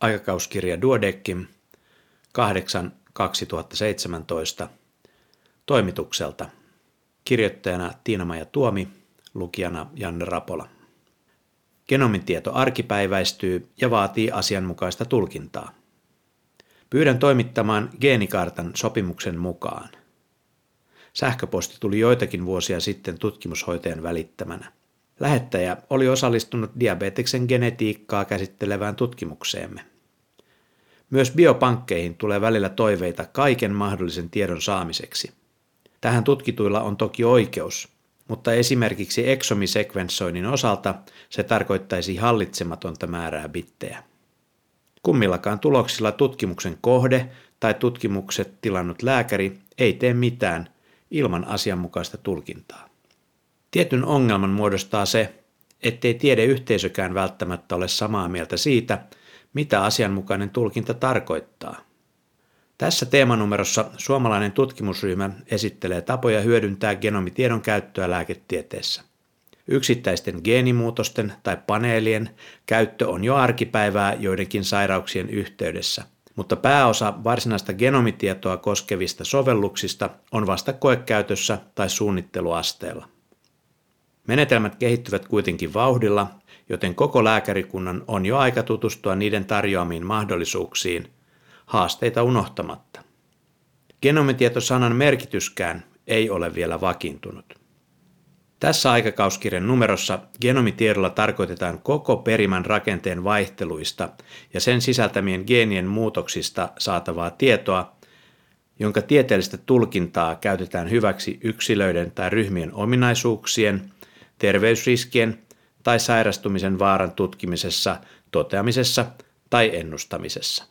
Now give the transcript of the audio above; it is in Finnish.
aikakauskirja Duodeckim 8 2017 toimitukselta. Kirjoittajana Tiina-Maja Tuomi, lukijana Janne Rapola. Genomin tieto arkipäiväistyy ja vaatii asianmukaista tulkintaa. Pyydän toimittamaan geenikartan sopimuksen mukaan. Sähköposti tuli joitakin vuosia sitten tutkimushoitajan välittämänä. Lähettäjä oli osallistunut diabeteksen genetiikkaa käsittelevään tutkimukseemme. Myös biopankkeihin tulee välillä toiveita kaiken mahdollisen tiedon saamiseksi. Tähän tutkituilla on toki oikeus, mutta esimerkiksi eksomisekvensoinnin osalta se tarkoittaisi hallitsematonta määrää bittejä. Kummillakaan tuloksilla tutkimuksen kohde tai tutkimukset tilannut lääkäri ei tee mitään ilman asianmukaista tulkintaa. Tietyn ongelman muodostaa se, ettei tiedeyhteisökään välttämättä ole samaa mieltä siitä, mitä asianmukainen tulkinta tarkoittaa. Tässä teemanumerossa suomalainen tutkimusryhmä esittelee tapoja hyödyntää genomitiedon käyttöä lääketieteessä. Yksittäisten geenimuutosten tai paneelien käyttö on jo arkipäivää joidenkin sairauksien yhteydessä, mutta pääosa varsinaista genomitietoa koskevista sovelluksista on vasta koekäytössä tai suunnitteluasteella. Menetelmät kehittyvät kuitenkin vauhdilla, joten koko lääkärikunnan on jo aika tutustua niiden tarjoamiin mahdollisuuksiin, haasteita unohtamatta. Genomitietosanan merkityskään ei ole vielä vakiintunut. Tässä aikakauskirjan numerossa genomitiedolla tarkoitetaan koko perimän rakenteen vaihteluista ja sen sisältämien geenien muutoksista saatavaa tietoa, jonka tieteellistä tulkintaa käytetään hyväksi yksilöiden tai ryhmien ominaisuuksien, terveysriskien tai sairastumisen vaaran tutkimisessa, toteamisessa tai ennustamisessa.